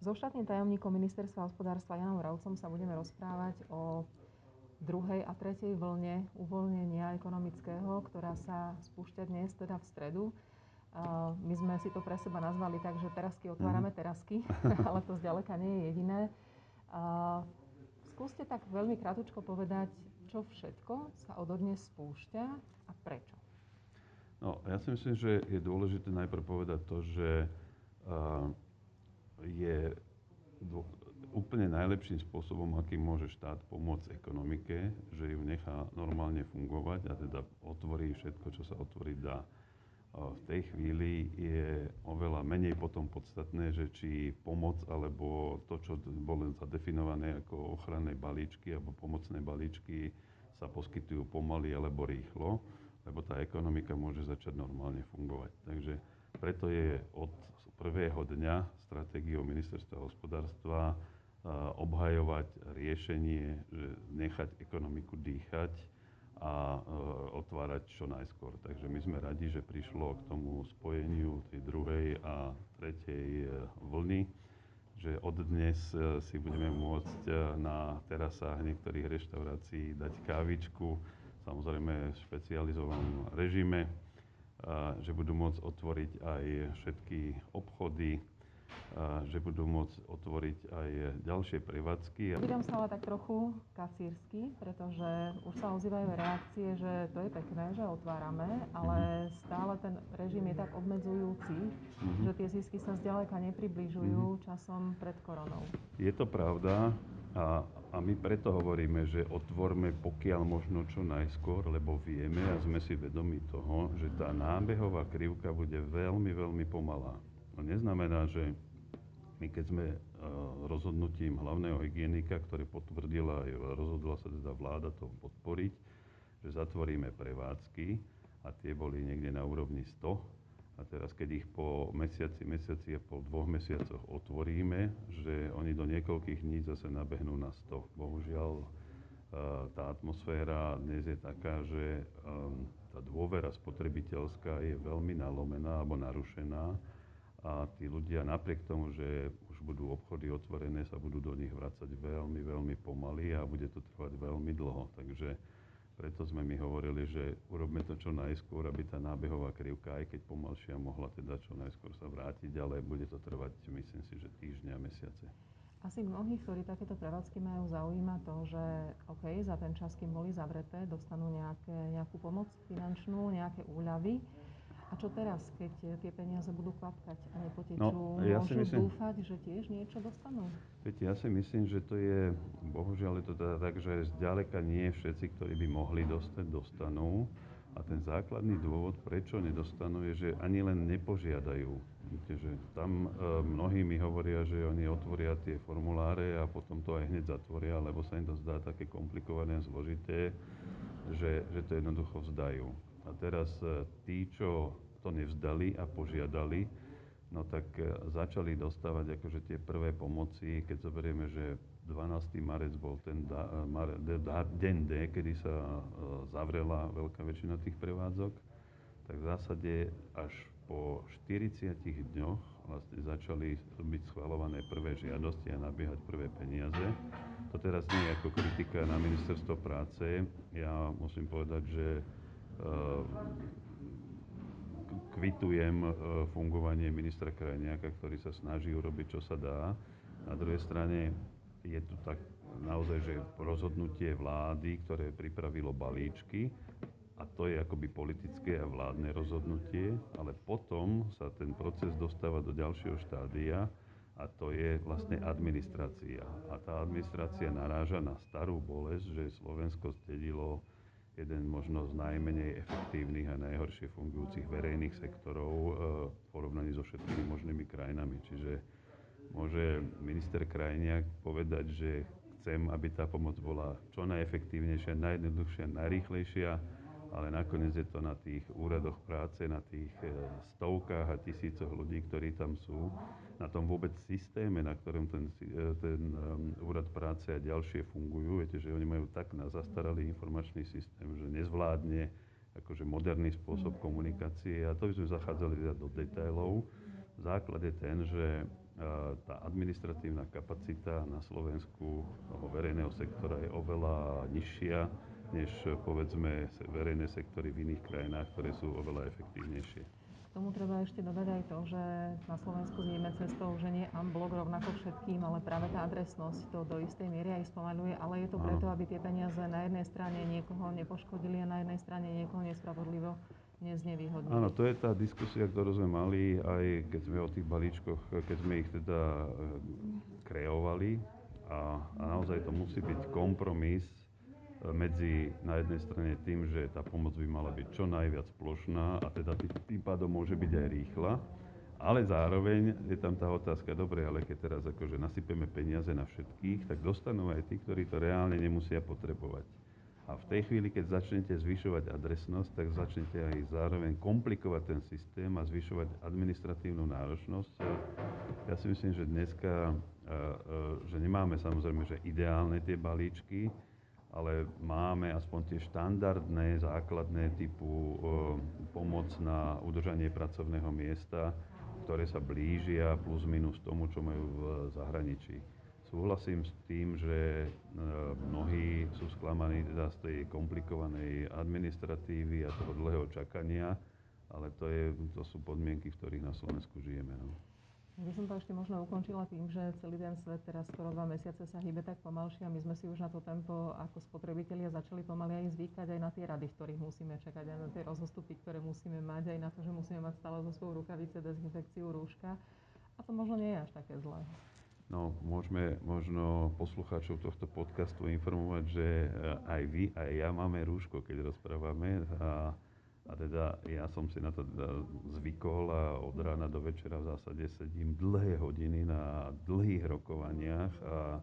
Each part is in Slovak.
So štátnym tajomníkom ministerstva hospodárstva Janom Ravcom sa budeme rozprávať o druhej a tretej vlne uvoľnenia ekonomického, ktorá sa spúšťa dnes, teda v stredu. My sme si to pre seba nazvali tak, že terasky otvárame mhm. terasky, ale to zďaleka nie je jediné. Skúste tak veľmi krátko povedať, čo všetko sa ododnes spúšťa a prečo. No, ja si myslím, že je dôležité najprv povedať to, že uh, je úplne najlepším spôsobom, akým môže štát pomôcť ekonomike, že ju nechá normálne fungovať a teda otvorí všetko, čo sa otvoriť dá. V tej chvíli je oveľa menej potom podstatné, že či pomoc alebo to, čo bolo zadefinované ako ochranné balíčky alebo pomocné balíčky sa poskytujú pomaly alebo rýchlo lebo tá ekonomika môže začať normálne fungovať. Takže preto je od prvého dňa stratégiou ministerstva hospodárstva obhajovať riešenie, že nechať ekonomiku dýchať a otvárať čo najskôr. Takže my sme radi, že prišlo k tomu spojeniu tej druhej a tretej e, vlny, že od dnes e, si budeme môcť e, na terasách niektorých reštaurácií dať kávičku, samozrejme v špecializovanom režime, že budú môcť otvoriť aj všetky obchody, že budú môcť otvoriť aj ďalšie prevádzky. Vydám sa ale tak trochu kacírsky, pretože už sa ozývajú reakcie, že to je pekné, že otvárame, ale mm-hmm. stále ten režim je tak obmedzujúci, mm-hmm. že tie zisky sa zďaleka nepribližujú mm-hmm. časom pred koronou. Je to pravda. A, a my preto hovoríme, že otvorme pokiaľ možno čo najskôr, lebo vieme a sme si vedomi toho, že tá nábehová krivka bude veľmi, veľmi pomalá. To neznamená, že my keď sme uh, rozhodnutím hlavného hygienika, ktoré potvrdila rozhodla sa teda vláda to podporiť, že zatvoríme prevádzky a tie boli niekde na úrovni 100, a teraz, keď ich po mesiaci, mesiaci a po dvoch mesiacoch otvoríme, že oni do niekoľkých dní zase nabehnú na 100. Bohužiaľ, e, tá atmosféra dnes je taká, že tá dôvera spotrebiteľská je veľmi nalomená alebo narušená a tí ľudia napriek tomu, že už budú obchody otvorené, sa budú do nich vracať veľmi, veľmi pomaly a bude to trvať veľmi dlho. Takže preto sme my hovorili, že urobme to čo najskôr, aby tá nábehová krivka, aj keď pomalšia, mohla teda čo najskôr sa vrátiť, ale bude to trvať, myslím si, že týždňa, mesiace. Asi mnohých, ktorí takéto prevádzky majú, zaujíma to, že OK, za ten čas, kým boli zavreté, dostanú nejaké, nejakú pomoc finančnú, nejaké úľavy a čo teraz, keď tie peniaze budú kvapkať a nepotečú? No, ja Môžu myslím, dúfať, že tiež niečo dostanú? Viete, ja si myslím, že to je, bohužiaľ je to teda tak, že zďaleka nie všetci, ktorí by mohli dostať, dostanú. A ten základný dôvod, prečo nedostanú, je, že ani len nepožiadajú. Viete, že tam e, mnohí mi hovoria, že oni otvoria tie formuláre a potom to aj hneď zatvoria, lebo sa im to zdá také komplikované a zložité, že, že to jednoducho vzdajú. A teraz e, tí, čo to nevzdali a požiadali, no tak e, začali dostávať akože tie prvé pomoci, keď zoberieme, že 12. marec bol ten da, e, mare, da, deň D, kedy sa zavrela veľká väčšina tých prevádzok, tak v zásade až po 40 dňoch vlastne začali byť schvalované prvé žiadosti a nabiehať prvé peniaze. To teraz nie je ako kritika na ministerstvo práce. Ja musím povedať, že kvitujem e, fungovanie ministra Krajniaka, ktorý sa snaží urobiť, čo sa dá. Na druhej strane je tu tak naozaj, že rozhodnutie vlády, ktoré pripravilo balíčky, a to je akoby politické a vládne rozhodnutie, ale potom sa ten proces dostáva do ďalšieho štádia a to je vlastne administrácia. A tá administrácia naráža na starú bolesť, že Slovensko stedilo jeden možno z najmenej efektívnych a najhoršie fungujúcich verejných sektorov e, v porovnaní so všetkými možnými krajinami. Čiže môže minister Krajniak povedať, že chcem, aby tá pomoc bola čo najefektívnejšia, najjednoduchšia, najrýchlejšia, ale nakoniec je to na tých úradoch práce, na tých e, stovkách a tisícoch ľudí, ktorí tam sú, na tom vôbec systéme, na ktorom ten, e, ten um, úrad práce a ďalšie fungujú. Viete, že oni majú tak na zastaralý informačný systém, že nezvládne akože moderný spôsob komunikácie a to by sme zachádzali teda do detailov. Základ je ten, že tá administratívna kapacita na Slovensku toho verejného sektora je oveľa nižšia než povedzme verejné sektory v iných krajinách, ktoré sú oveľa efektívnejšie. Tomu treba ešte dodať aj to, že na Slovensku znieme cestou, že nie unblock rovnako všetkým, ale práve tá adresnosť to do istej miery aj spomaluje, ale je to preto, aby tie peniaze na jednej strane niekoho nepoškodili a na jednej strane niekoho nespravodlivo neznevýhodnili. Áno, to je tá diskusia, ktorú sme mali aj keď sme o tých balíčkoch, keď sme ich teda e, kreovali a, a naozaj to musí byť kompromis medzi na jednej strane tým, že tá pomoc by mala byť čo najviac plošná a teda tým pádom môže byť aj rýchla, ale zároveň je tam tá otázka, dobre, ale keď teraz akože nasypeme peniaze na všetkých, tak dostanú aj tí, ktorí to reálne nemusia potrebovať. A v tej chvíli, keď začnete zvyšovať adresnosť, tak začnete aj zároveň komplikovať ten systém a zvyšovať administratívnu náročnosť. Ja si myslím, že dneska, že nemáme samozrejme, že ideálne tie balíčky, ale máme aspoň tie štandardné, základné typu pomoc na udržanie pracovného miesta, ktoré sa blížia plus minus tomu, čo majú v zahraničí. Súhlasím s tým, že e, mnohí sú sklamaní teda z tej komplikovanej administratívy a toho dlhého čakania, ale to, je, to sú podmienky, v ktorých na Slovensku žijeme. No. By som to ešte možno ukončila tým, že celý ten svet teraz skoro dva mesiace sa hýbe tak pomalšie a my sme si už na to tempo ako spotrebitelia začali pomaly aj zvykať aj na tie rady, ktorých musíme čakať, aj na tie rozostupy, ktoré musíme mať, aj na to, že musíme mať stále zo svojou rukavice, dezinfekciu, rúška. A to možno nie je až také zlé. No, môžeme možno poslucháčov tohto podcastu informovať, že eh, aj vy, aj ja máme rúško, keď rozprávame. A, a teda ja som si na to teda zvykol a od rána do večera v zásade sedím dlhé hodiny na dlhých rokovaniach a,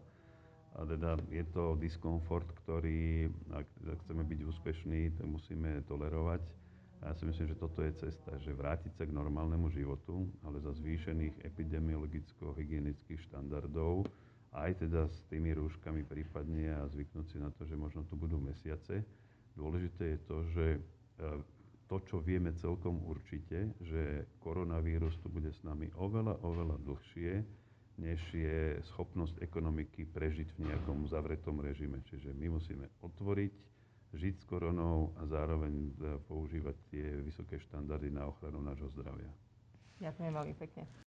a teda je to diskomfort, ktorý, ak chceme byť úspešní, to musíme tolerovať. A ja si myslím, že toto je cesta, že vrátiť sa k normálnemu životu, ale za zvýšených epidemiologicko-hygienických štandardov, aj teda s tými rúškami prípadne a zvyknúť si na to, že možno tu budú mesiace. Dôležité je to, že e, to, čo vieme celkom určite, že koronavírus tu bude s nami oveľa, oveľa dlhšie, než je schopnosť ekonomiky prežiť v nejakom zavretom režime. Čiže my musíme otvoriť žiť s koronou a zároveň e, používať tie vysoké štandardy na ochranu nášho zdravia. Ďakujem veľmi pekne.